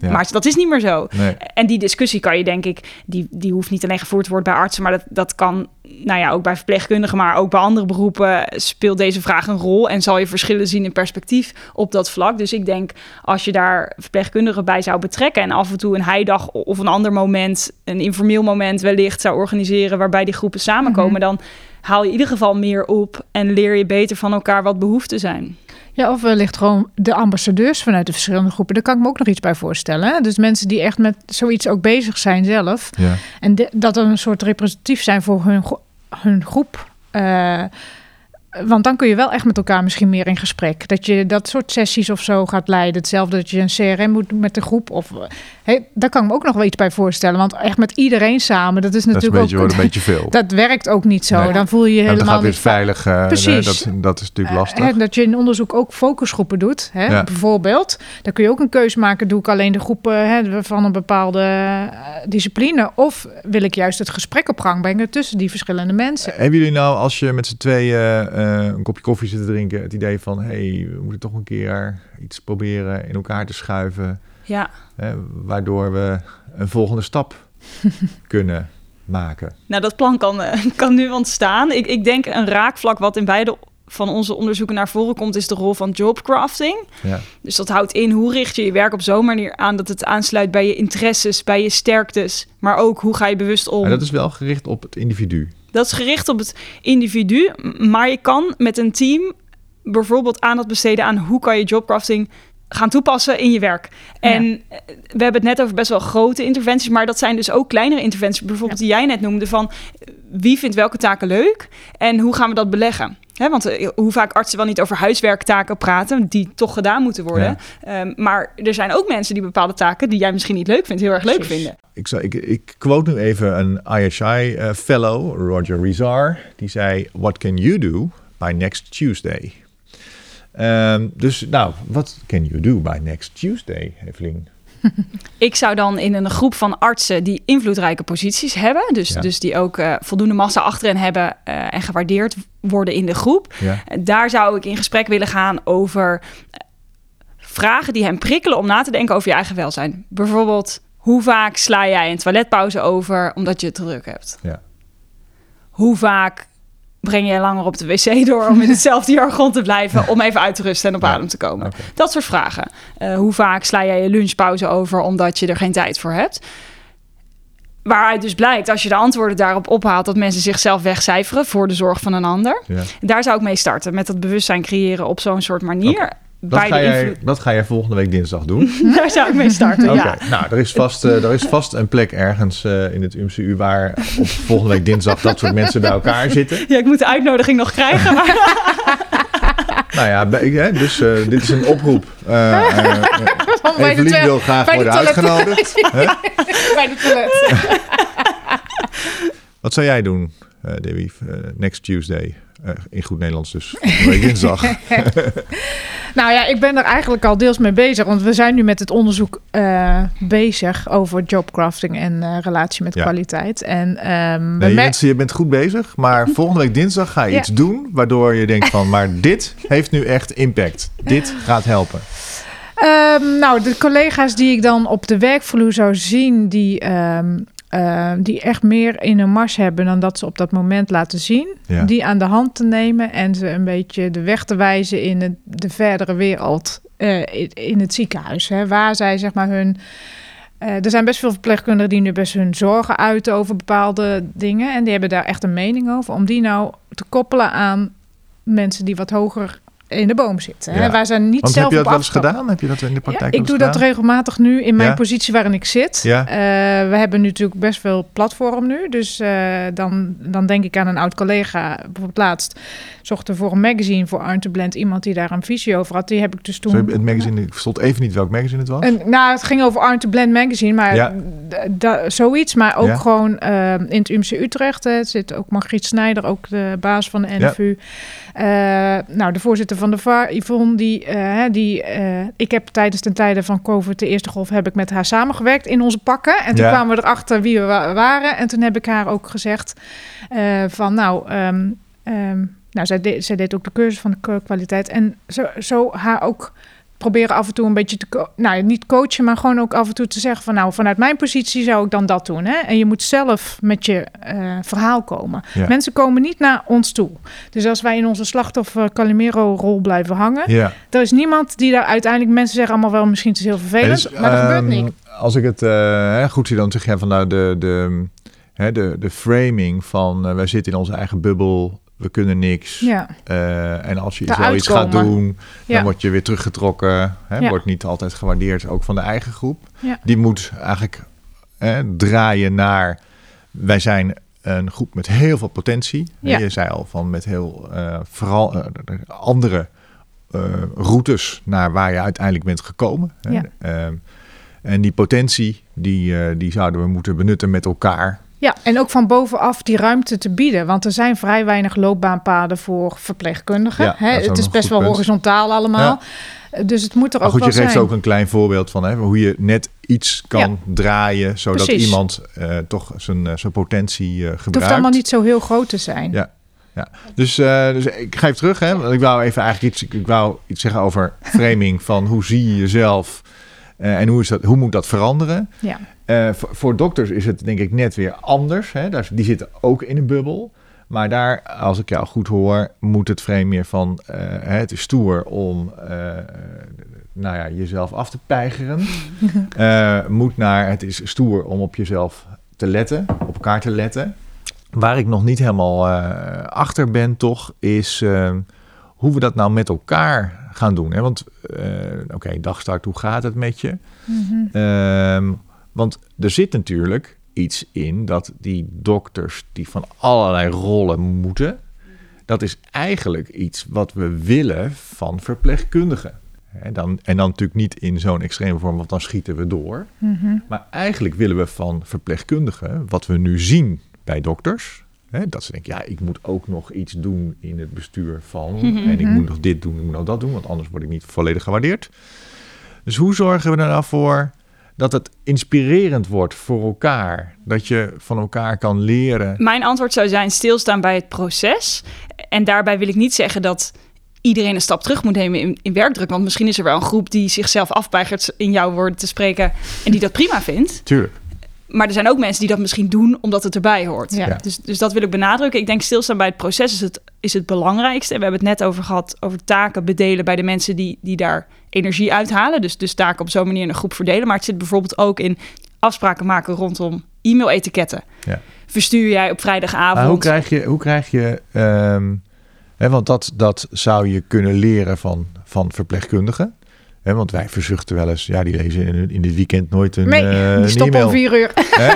[SPEAKER 3] Ja. Maar dat is niet meer zo.
[SPEAKER 2] Nee.
[SPEAKER 3] En die discussie kan je, denk ik, die, die hoeft niet alleen gevoerd te worden bij artsen, maar dat, dat kan, nou ja, ook bij verpleegkundigen, maar ook bij andere beroepen speelt deze vraag een rol en zal je verschillen zien in perspectief op dat vlak. Dus ik denk, als je daar verpleegkundigen bij zou betrekken en af en toe een heidag of een ander moment, een informeel moment wellicht zou organiseren waarbij die groepen samenkomen, mm -hmm. dan haal je in ieder geval meer op en leer je beter van elkaar wat behoeften zijn.
[SPEAKER 4] Ja, of wellicht gewoon de ambassadeurs vanuit de verschillende groepen. Daar kan ik me ook nog iets bij voorstellen. Hè? Dus mensen die echt met zoiets ook bezig zijn zelf.
[SPEAKER 2] Ja.
[SPEAKER 4] En de, dat er een soort representatief zijn voor hun, hun groep. Uh, want dan kun je wel echt met elkaar misschien meer in gesprek. Dat je dat soort sessies of zo gaat leiden. Hetzelfde dat je een CRM moet met de groep. Of, hey, daar kan ik me ook nog wel iets bij voorstellen. Want echt met iedereen samen, dat is natuurlijk
[SPEAKER 2] dat is een beetje,
[SPEAKER 4] ook...
[SPEAKER 2] een beetje veel. [laughs]
[SPEAKER 4] Dat werkt ook niet zo. Nee. Dan voel je je helemaal
[SPEAKER 2] gaat
[SPEAKER 4] niet
[SPEAKER 2] veilig. Uh,
[SPEAKER 4] Precies.
[SPEAKER 2] Dat, dat is natuurlijk lastig.
[SPEAKER 4] Uh, dat je in onderzoek ook focusgroepen doet. Hè?
[SPEAKER 2] Ja.
[SPEAKER 4] Bijvoorbeeld. Dan kun je ook een keuze maken. Doe ik alleen de groepen hè, van een bepaalde discipline? Of wil ik juist het gesprek op gang brengen tussen die verschillende mensen?
[SPEAKER 2] Hebben jullie nou, als je met z'n tweeën een kopje koffie zit te drinken, het idee van hey, we moeten toch een keer iets proberen in elkaar te schuiven.
[SPEAKER 3] Ja.
[SPEAKER 2] Hè, waardoor we een volgende stap [laughs] kunnen maken.
[SPEAKER 3] Nou, dat plan kan, uh, [laughs] kan nu ontstaan. Ik, ik denk een raakvlak wat in beide van onze onderzoeken naar voren komt, is de rol van jobcrafting.
[SPEAKER 2] Ja.
[SPEAKER 3] Dus dat houdt in hoe richt je je werk op zo'n manier aan dat het aansluit bij je interesses, bij je sterktes, maar ook hoe ga je bewust om.
[SPEAKER 2] En dat is wel gericht op het individu.
[SPEAKER 3] Dat is gericht op het individu, maar je kan met een team bijvoorbeeld aandacht besteden aan hoe kan je jobcrafting gaan toepassen in je werk. En ja. we hebben het net over best wel grote interventies, maar dat zijn dus ook kleinere interventies, bijvoorbeeld ja. die jij net noemde van wie vindt welke taken leuk en hoe gaan we dat beleggen? He, want uh, hoe vaak artsen wel niet over huiswerktaken praten, die toch gedaan moeten worden. Ja. Um, maar er zijn ook mensen die bepaalde taken die jij misschien niet leuk vindt, heel erg leuk
[SPEAKER 2] Precies.
[SPEAKER 3] vinden.
[SPEAKER 2] Ik, zou, ik, ik quote nu even een IHI-fellow, uh, Roger Rizar. Die zei, what can you do by next Tuesday? Um, dus nou, wat can you do by next Tuesday, Evelien? [laughs]
[SPEAKER 3] Ik zou dan in een groep van artsen die invloedrijke posities hebben, dus, ja. dus die ook uh, voldoende massa achter hen hebben uh, en gewaardeerd worden in de groep,
[SPEAKER 2] ja.
[SPEAKER 3] daar zou ik in gesprek willen gaan over vragen die hen prikkelen om na te denken over je eigen welzijn. Bijvoorbeeld, hoe vaak sla jij een toiletpauze over omdat je het druk hebt?
[SPEAKER 2] Ja.
[SPEAKER 3] Hoe vaak breng jij langer op de wc door om in [laughs] hetzelfde jargon te blijven, om even uit te rusten en op
[SPEAKER 2] Ja,
[SPEAKER 3] adem te komen. Dat soort vragen. Eh, hoe vaak sla jij je lunchpauze over omdat je er geen tijd voor hebt? Waaruit dus blijkt, als je de antwoorden daarop ophaalt, dat mensen zichzelf wegcijferen voor de zorg van een ander.
[SPEAKER 2] Ja.
[SPEAKER 3] Daar zou ik mee starten, met dat bewustzijn creëren op zo'n soort manier.
[SPEAKER 2] Dat ga, jij, dat ga jij volgende week dinsdag doen. [laughs]
[SPEAKER 3] Daar zou ik mee starten,
[SPEAKER 2] Oké,
[SPEAKER 3] ja.
[SPEAKER 2] nou, er is, vast, eh, er is vast een plek ergens eh, in het UMCU waar op volgende week dinsdag dat soort mensen bij elkaar zitten.
[SPEAKER 3] Ja, ik moet de uitnodiging nog krijgen, maar [laughs]
[SPEAKER 2] Nou ja, bij- dus eh, dit is een oproep. [laughs] Evelien wil graag worden uitgenodigd. Hè?
[SPEAKER 4] Bij de toilet.
[SPEAKER 2] Wat zou jij doen, eh Debbie, next Tuesday? Uh, in goed Nederlands dus. [laughs] Dinsdag. [laughs]
[SPEAKER 4] nou ja, ik ben er eigenlijk al deels mee bezig. Want we zijn nu met het onderzoek uh, bezig over jobcrafting en uh, relatie met ja. kwaliteit. En, um,
[SPEAKER 2] nee, je, bent, je, bent, goed bezig, maar [laughs] volgende week dinsdag ga je ja. iets doen... waardoor je denkt van, maar dit heeft nu echt impact. Dit gaat helpen.
[SPEAKER 4] Um, nou, de collega's die ik dan op de werkvloer zou zien, die, um, uh, die echt meer in een mars hebben dan dat ze op dat moment laten zien, ja. die aan de hand te nemen en ze een beetje de weg te wijzen in de, de verdere wereld uh, in, in, het ziekenhuis, hè, waar zij zeg maar hun. Uh, er zijn best veel verpleegkundigen die nu best hun zorgen uiten over bepaalde dingen. En die hebben daar echt een mening over. Om die nou te koppelen aan mensen die wat hoger in de boom zitten. Ja. Waar ze niet
[SPEAKER 2] Want
[SPEAKER 4] zelf
[SPEAKER 2] heb je dat wel eens gedaan? Heb je dat in de praktijk
[SPEAKER 4] ja, Ik doe
[SPEAKER 2] gedaan?
[SPEAKER 4] dat regelmatig nu in mijn
[SPEAKER 2] Ja.
[SPEAKER 4] positie waarin ik zit.
[SPEAKER 2] Ja.
[SPEAKER 4] Uh, we hebben natuurlijk best veel platform nu. Dus uh, dan, dan denk ik aan een oud collega. Bijvoorbeeld laatst zocht er voor een magazine voor Arn Blend iemand die daar een visie over had. Die heb ik dus toen...
[SPEAKER 2] Sorry, het magazine, ik stond even niet welk magazine het was.
[SPEAKER 4] En, nou, het ging over Arn to Blend magazine, maar zoiets. Maar ook gewoon uh, in het UMC Utrecht. hè, zit ook Margriet Snijder, ook de baas van de NFU. Nou, de voorzitter van de VAR, Yvonne, die, uh, die uh, ik heb tijdens de tijden van COVID, de eerste golf, heb ik met haar samengewerkt in onze pakken. En toen
[SPEAKER 2] Ja.
[SPEAKER 4] kwamen we erachter wie we wa- waren. En toen heb ik haar ook gezegd uh, van, nou, um, um, nou zij, de, zij deed ook de cursus van de kwaliteit. En zo, zo haar ook proberen af en toe een beetje te, nou niet coachen, maar gewoon ook af en toe te zeggen van, nou, vanuit mijn positie zou ik dan dat doen. Hè? En je moet zelf met je uh, verhaal komen.
[SPEAKER 2] Ja.
[SPEAKER 4] Mensen komen niet naar ons toe. Dus als wij in onze slachtoffer Calimero-rol blijven hangen,
[SPEAKER 2] Ja.
[SPEAKER 4] er is niemand die daar uiteindelijk mensen zeggen allemaal wel misschien het is heel vervelend, maar dat gebeurt
[SPEAKER 2] ehm,
[SPEAKER 4] niet.
[SPEAKER 2] Als ik het eh, goed zie, dan zeg je van nou de, de, de, de framing van eh, wij zitten in onze eigen bubbel, we kunnen niks.
[SPEAKER 4] Ja.
[SPEAKER 2] Eh, en als je zoiets gaat doen, dan word je weer teruggetrokken. Hè,
[SPEAKER 4] Ja.
[SPEAKER 2] Wordt niet altijd gewaardeerd, ook van de eigen groep. Die moet eigenlijk hè, draaien naar wij zijn een groep met heel veel potentie. Je zei al van met heel eh, vooral eh, andere routes naar waar je uiteindelijk bent gekomen. Hè. Ehm, en die potentie, die, die zouden we moeten benutten met elkaar.
[SPEAKER 4] Ja, en ook van bovenaf die ruimte te bieden. Want er zijn vrij weinig loopbaanpaden voor verpleegkundigen.
[SPEAKER 2] Ja,
[SPEAKER 4] Hè,
[SPEAKER 2] is
[SPEAKER 4] het is best wel
[SPEAKER 2] punt.
[SPEAKER 4] horizontaal allemaal. Dus het moet er
[SPEAKER 2] Maar
[SPEAKER 4] ook
[SPEAKER 2] goed, je
[SPEAKER 4] wel
[SPEAKER 2] geeft
[SPEAKER 4] zijn.
[SPEAKER 2] ook een klein voorbeeld van hè, hoe je net iets kan
[SPEAKER 4] Ja.
[SPEAKER 2] draaien, zodat
[SPEAKER 4] Precies.
[SPEAKER 2] iemand eh, toch zijn, eh, zijn potentie eh, gebruikt.
[SPEAKER 4] Het hoeft allemaal niet zo heel groot te zijn.
[SPEAKER 2] Ja. Ja, dus, eh, dus ik ga even terug. Hè? want Ik wou even eigenlijk iets, ik wou iets zeggen over framing van hoe zie je jezelf eh, en hoe, is dat, hoe moet dat veranderen.
[SPEAKER 4] Ja.
[SPEAKER 2] Eh, voor, voor dokters is het denk ik net weer anders. Hè? Daar, die zitten ook in een bubbel. Maar daar, als ik jou goed hoor, moet het frame meer van... eh, het is stoer om eh, nou ja, jezelf af te peigeren. [laughs] Eh, moet naar, het is stoer om op jezelf te letten, op elkaar te letten. Waar ik nog niet helemaal eh, achter ben toch, is eh, hoe we dat nou met elkaar gaan doen. Hè? Want, eh, oké, dagstart, hoe gaat het met je?
[SPEAKER 4] Mhm.
[SPEAKER 2] Ehm, want er zit natuurlijk iets in dat die dokters die van allerlei rollen moeten, dat is eigenlijk iets wat we willen van verpleegkundigen. En dan, en dan natuurlijk niet in zo'n extreme vorm, want dan schieten we door.
[SPEAKER 4] Mhm.
[SPEAKER 2] Maar eigenlijk willen we van verpleegkundigen, wat we nu zien bij dokters, hè, dat ze denken, ja, ik moet ook nog iets doen in het bestuur van, en ik moet nog dit doen, ik moet nog dat doen, want anders word ik niet volledig gewaardeerd. Dus hoe zorgen we er nou voor dat het inspirerend wordt voor elkaar, dat je van elkaar kan leren?
[SPEAKER 3] Mijn antwoord zou zijn stilstaan bij het proces. En daarbij wil ik niet zeggen dat iedereen een stap terug moet nemen in, in werkdruk. Want misschien is er wel een groep die zichzelf afweigert in jouw woorden te spreken en die dat prima vindt.
[SPEAKER 2] Tuurlijk.
[SPEAKER 3] Maar er zijn ook mensen die dat misschien doen omdat het erbij hoort.
[SPEAKER 4] Ja.
[SPEAKER 2] Ja.
[SPEAKER 3] Dus, dus dat wil ik benadrukken. Ik denk stilstaan bij het proces is het, is het belangrijkste. En we hebben het net over gehad over taken bedelen bij de mensen die, die daar energie uithalen. Dus, dus taken op zo'n manier in een groep verdelen. Maar het zit bijvoorbeeld ook in afspraken maken rondom e-mail-etiketten.
[SPEAKER 2] Ja.
[SPEAKER 3] Verstuur jij op vrijdagavond?
[SPEAKER 2] Maar hoe krijg je, hoe krijg je ehm, hè, want dat, dat zou je kunnen leren van, van verpleegkundigen. Hè, want wij verzuchten wel eens, ja, die lezen in, in dit weekend nooit een,
[SPEAKER 4] Nee,
[SPEAKER 2] eh,
[SPEAKER 4] die
[SPEAKER 2] een
[SPEAKER 4] stoppen om vier uur.
[SPEAKER 2] Hè?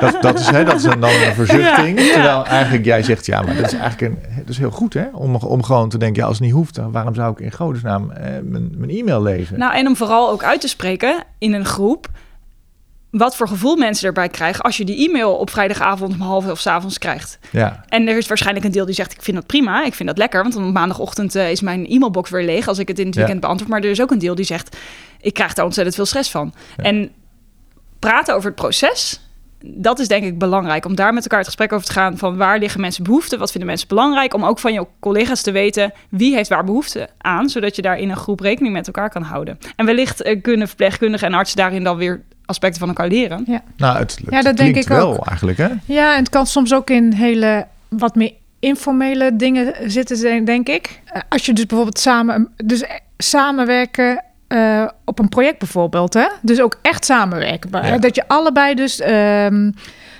[SPEAKER 2] Dat, dat is, hè, dat is een, dan een verzuchting.
[SPEAKER 3] Ja.
[SPEAKER 2] Terwijl eigenlijk jij zegt, ja, maar dat is eigenlijk een, dat is heel goed, hè? Om, om gewoon te denken, ja, als het niet hoeft, dan waarom zou ik in godesnaam eh, mijn, mijn e-mail lezen?
[SPEAKER 3] Nou, en om vooral ook uit te spreken in een groep. Wat voor gevoel mensen erbij krijgen als je die e-mail op vrijdagavond om half elf avonds krijgt.
[SPEAKER 2] Ja.
[SPEAKER 3] En er is waarschijnlijk een deel die zegt: Ik vind dat prima, ik vind dat lekker. Want op maandagochtend uh, is mijn e-mailbox weer leeg als ik het in het weekend ja. beantwoord. Maar er is ook een deel die zegt: Ik krijg daar ontzettend veel stress van. Ja. En praten over het proces, dat is denk ik belangrijk. Om daar met elkaar het gesprek over te gaan van waar liggen mensen behoeften, wat vinden mensen belangrijk. Om ook van je collega's te weten wie heeft waar behoefte aan, zodat je daar in een groep rekening met elkaar kan houden. En wellicht uh, kunnen verpleegkundigen en artsen daarin dan weer aspecten van elkaar leren.
[SPEAKER 4] Ja,
[SPEAKER 2] nou, het, het ja dat denk ik wel ook. eigenlijk, hè?
[SPEAKER 4] Ja, en het kan soms ook in hele wat meer informele dingen zitten, denk ik. Als je dus bijvoorbeeld samen, dus samenwerken uh, op een project bijvoorbeeld, hè? Dus ook echt samenwerken. Ja. Dat je allebei dus. Um,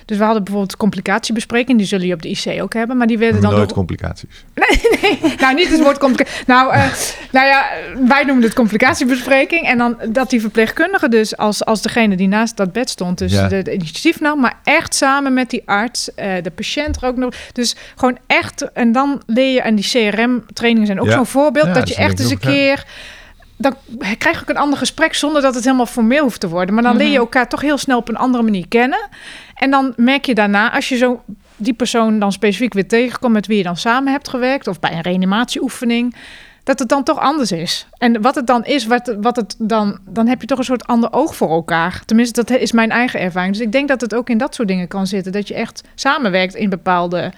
[SPEAKER 4] dus we hadden bijvoorbeeld complicatiebespreking, die zullen je op de IC ook hebben, maar die werden dan
[SPEAKER 2] nooit complicaties. [laughs]
[SPEAKER 4] Nee, nee, nou niet het woord complicatie. Nou, uh, nou ja, wij noemen het complicatiebespreking en dan dat die verpleegkundige dus als, als degene die naast dat bed stond, dus ja. de, de, initiatief nam, maar echt samen met die arts, uh, de patiënt er ook nog. Dus gewoon echt en dan leer je en die CRM trainingen zijn ook ja. zo'n voorbeeld dat je echt eens een keer dan krijg ook een ander gesprek zonder dat het helemaal formeel hoeft te worden. Maar dan leer je elkaar toch heel snel op een andere manier kennen. En dan merk je daarna, als je zo die persoon dan specifiek weer tegenkomt met wie je dan samen hebt gewerkt, of bij een reanimatieoefening, dat het dan toch anders is. En wat het dan is, wat, wat het dan, dan heb je toch een soort ander oog voor elkaar. Tenminste, dat is mijn eigen ervaring. Dus ik denk dat het ook in dat soort dingen kan zitten. Dat je echt samenwerkt in bepaalde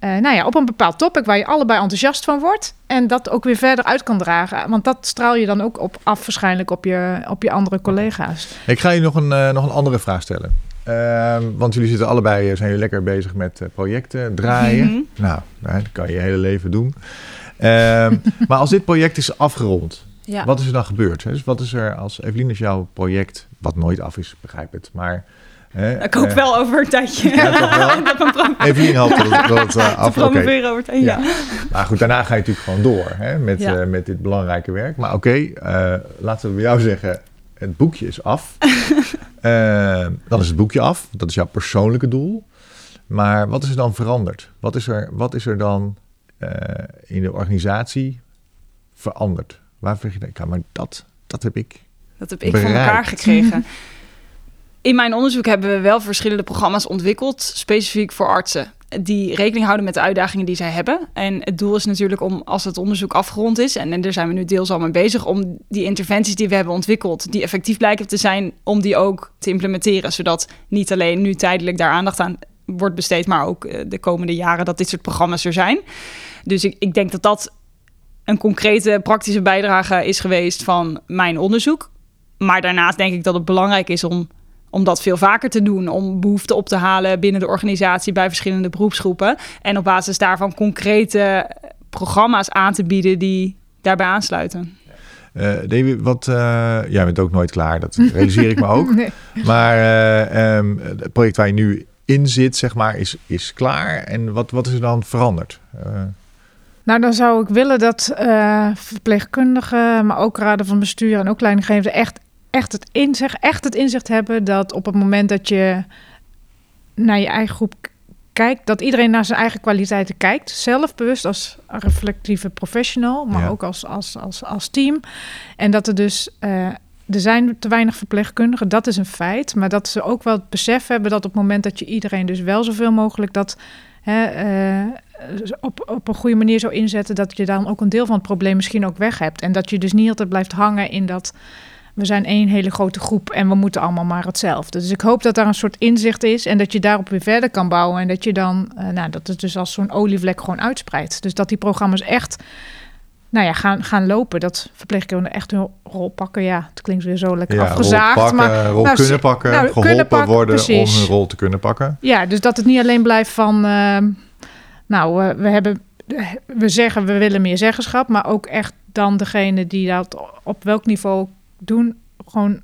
[SPEAKER 4] uh, nou ja, op een bepaald topic waar je allebei enthousiast van wordt. En dat ook weer verder uit kan dragen. Want dat straal je dan ook op af waarschijnlijk op je, op je andere collega's.
[SPEAKER 2] Ik ga je nog een, uh, nog een andere vraag stellen. Uh, want jullie zitten allebei, zijn jullie lekker bezig met projecten, draaien. Mm -hmm. Nou, dat kan je je hele leven doen. Ehm, [laughs] maar als dit project is afgerond, ja. wat is er dan gebeurd? Dus wat is er als Evelien is jouw project, wat nooit af is, begrijp het, maar
[SPEAKER 3] He, ik hoop uh, wel over een tijdje.
[SPEAKER 2] Ja, Evelien hoopt [laughs] dat dat uh, [laughs] af
[SPEAKER 3] okay. over tijd, ja.
[SPEAKER 2] ja. Maar goed, daarna ga je natuurlijk gewoon door hè, met, ja. uh, met dit belangrijke werk. Maar oké, okay, laten we bij jou zeggen, het boekje is af. [laughs] dan is het boekje af. Dat is jouw persoonlijke doel. Maar wat is er dan veranderd? Wat is er, wat is er dan in de organisatie veranderd? Waar vind je, denkt, maar dat, dat heb ik
[SPEAKER 3] Dat heb ik bereikt. van elkaar gekregen. In mijn onderzoek hebben we wel verschillende programma's ontwikkeld, specifiek voor artsen. Die rekening houden met de uitdagingen die zij hebben. En het doel is natuurlijk om, als het onderzoek afgerond is, en, daar zijn we nu deels al mee bezig, om die interventies die we hebben ontwikkeld, die effectief blijken te zijn, om die ook te implementeren. Zodat niet alleen nu tijdelijk daar aandacht aan wordt besteed, maar ook eh, de komende jaren dat dit soort programma's er zijn. Dus ik, ik denk dat dat een concrete praktische bijdrage is geweest van mijn onderzoek. Maar daarnaast denk ik dat het belangrijk is om om dat veel vaker te doen. Om behoeften op te halen binnen de organisatie bij verschillende beroepsgroepen. En op basis daarvan concrete programma's aan te bieden die daarbij aansluiten.
[SPEAKER 2] Uh, David, wat, uh, jij bent ook nooit klaar, dat realiseer ik me [laughs] ook. Nee. Maar uh, um, het project waar je nu in zit, zeg maar, is, is klaar. En wat, wat is er dan veranderd?
[SPEAKER 4] Nou, dan zou ik willen dat verpleegkundigen, maar ook raden van bestuur en ook leidinggevenden echt echt het inzicht, echt het inzicht hebben dat op het moment dat je naar je eigen groep kijkt, dat iedereen naar zijn eigen kwaliteiten kijkt, zelfbewust als reflectieve professional, maar ook als, als, als, als team. En dat er dus uh, er zijn te weinig verpleegkundigen, dat is een feit, maar dat ze ook wel het besef hebben dat op het moment dat je iedereen dus wel zoveel mogelijk dat hè, uh, op, op een goede manier zou inzetten, dat je dan ook een deel van het probleem misschien ook weg hebt. En dat je dus niet altijd blijft hangen in dat we zijn één hele grote groep en we moeten allemaal maar hetzelfde. Dus ik hoop dat daar een soort inzicht is en dat je daarop weer verder kan bouwen. En dat je dan, uh, nou, dat het dus als zo'n olievlek gewoon uitspreidt. Dus dat die programma's echt, nou ja, gaan, gaan lopen. Dat verpleegkundigen echt hun rol pakken. Ja, het klinkt weer zo lekker
[SPEAKER 2] ja,
[SPEAKER 4] afgezaagd.
[SPEAKER 2] Rol, pakken, maar, rol nou, kunnen pakken, nou, geholpen kunnen pakken, worden precies. om hun rol te kunnen pakken.
[SPEAKER 4] Ja, dus dat het niet alleen blijft van, uh, nou, uh, we hebben, we zeggen we willen meer zeggenschap, maar ook echt dan degene die dat op welk niveau doen, gewoon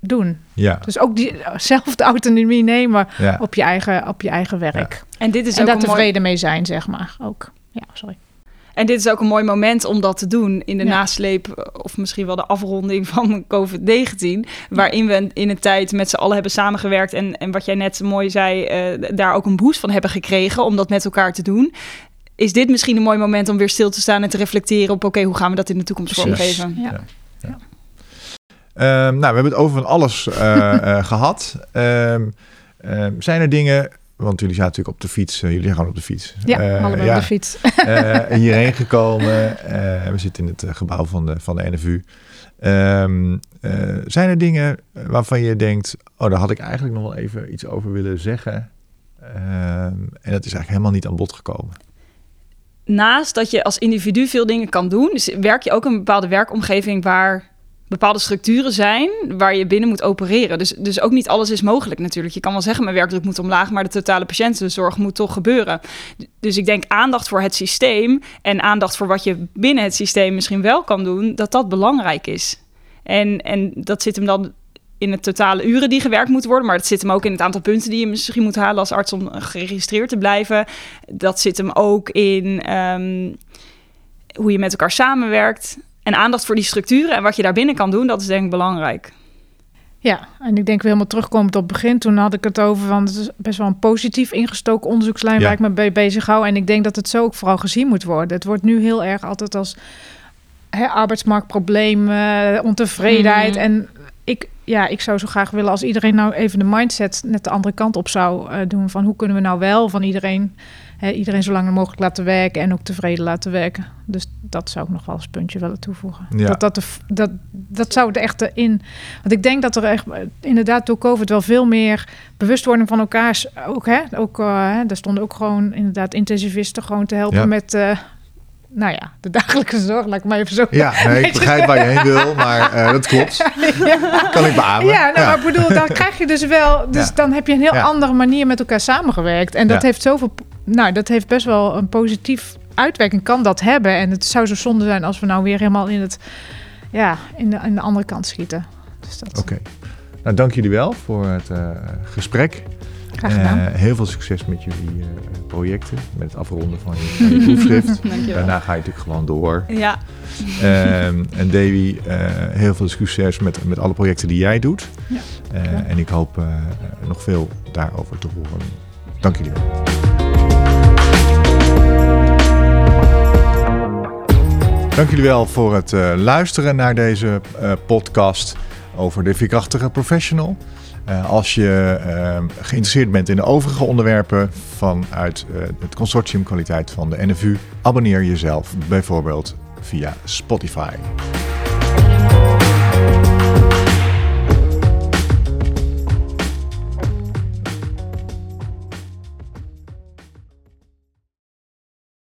[SPEAKER 4] doen.
[SPEAKER 2] Ja.
[SPEAKER 4] Dus ook diezelfde autonomie nemen ja. op, je eigen, op je eigen werk.
[SPEAKER 3] Ja. En, dit is
[SPEAKER 4] en
[SPEAKER 3] ook
[SPEAKER 4] daar tevreden mooi... mee zijn, zeg maar. Ook. Ja, sorry.
[SPEAKER 3] En dit is ook een mooi moment om dat te doen in de ja. nasleep, of misschien wel de afronding van COVID-19, waarin we in een tijd met z'n allen hebben samengewerkt en, en wat jij net mooi zei, uh, daar ook een boost van hebben gekregen om dat met elkaar te doen. Is dit misschien een mooi moment om weer stil te staan en te reflecteren op, oké, okay, hoe gaan we dat in de toekomst vormgeven?
[SPEAKER 4] Ja. Ja.
[SPEAKER 2] nou, we hebben het over van alles [laughs] gehad. Ehm, ehm, zijn er dingen want jullie zaten natuurlijk op de fiets. Uh, jullie gaan op de fiets.
[SPEAKER 4] Ja, uh, allebei op de fiets. [laughs]
[SPEAKER 2] uh, hierheen gekomen. we zitten in het gebouw van de, van de NFU. Um, ehm, zijn er dingen waarvan je denkt... oh, daar had ik eigenlijk nog wel even iets over willen zeggen... En dat is eigenlijk helemaal niet aan bod gekomen.
[SPEAKER 3] Naast dat je als individu veel dingen kan doen, dus werk je ook in een bepaalde werkomgeving waar bepaalde structuren zijn waar je binnen moet opereren. Dus, dus ook niet alles is mogelijk natuurlijk. Je kan wel zeggen, mijn werkdruk moet omlaag, maar de totale patiëntenzorg moet toch gebeuren. Dus ik denk aandacht voor het systeem en aandacht voor wat je binnen het systeem misschien wel kan doen, dat dat belangrijk is. En, en dat zit hem dan in het totale uren die gewerkt moeten worden. Maar dat zit hem ook in het aantal punten die je misschien moet halen als arts om geregistreerd te blijven. Dat zit hem ook in ehm, hoe je met elkaar samenwerkt. En aandacht voor die structuren en wat je daarbinnen kan doen, dat is denk ik belangrijk.
[SPEAKER 4] Ja, en ik denk weer helemaal terugkomend op het begin. Toen had ik het over van het is best wel een positief ingestoken onderzoekslijn waar ik me bij bezig hou. En ik denk dat het zo ook vooral gezien moet worden. Het wordt nu heel erg altijd als hè, arbeidsmarktproblemen, ontevredenheid. Mm. En ik, ja, ik zou zo graag willen als iedereen nou even de mindset net de andere kant op zou uh, doen. Van hoe kunnen we nou wel van iedereen iedereen zo lang mogelijk laten werken en ook tevreden laten werken. Dus dat zou ik nog wel als puntje willen toevoegen. Ja. Dat, dat, de, dat, dat zou er echt in. Want ik denk dat er echt inderdaad door COVID wel veel meer bewustwording van elkaar ook. Hè, ook uh, daar stonden ook gewoon inderdaad intensivisten gewoon te helpen met. Uh, nou ja, de dagelijkse zorg, laat ik maar even zo.
[SPEAKER 2] Ja, nee, ik [laughs] begrijp waar je heen wil, maar uh, [laughs] dat klopt. ja. Kan ik beamen.
[SPEAKER 4] Ja, nou, ja. maar bedoel, dan krijg je dus wel, dus dan heb je een heel andere manier met elkaar samengewerkt. En dat heeft zoveel nou, dat heeft best wel een positief uitwerking, kan dat hebben. En het zou zo zonde zijn als we nou weer helemaal in, het, ja, in, de, in de andere kant schieten. Dus
[SPEAKER 2] Oké. Okay. Nou, dank jullie wel voor het uh, gesprek.
[SPEAKER 4] Graag gedaan. Uh,
[SPEAKER 2] heel veel succes met jullie uh, projecten, met het afronden van je, proefschrift. [laughs] Daarna ga je natuurlijk gewoon door.
[SPEAKER 3] Ja.
[SPEAKER 2] Um, en Davy, heel veel succes met, met alle projecten die jij doet. Ja. en ik hoop nog veel daarover te horen. Dank jullie wel. Dank jullie wel voor het uh, luisteren naar deze uh, podcast over de vierkrachtige professional. Uh, als je geïnteresseerd bent in de overige onderwerpen vanuit het consortium kwaliteit van de NFU, abonneer jezelf bijvoorbeeld via Spotify.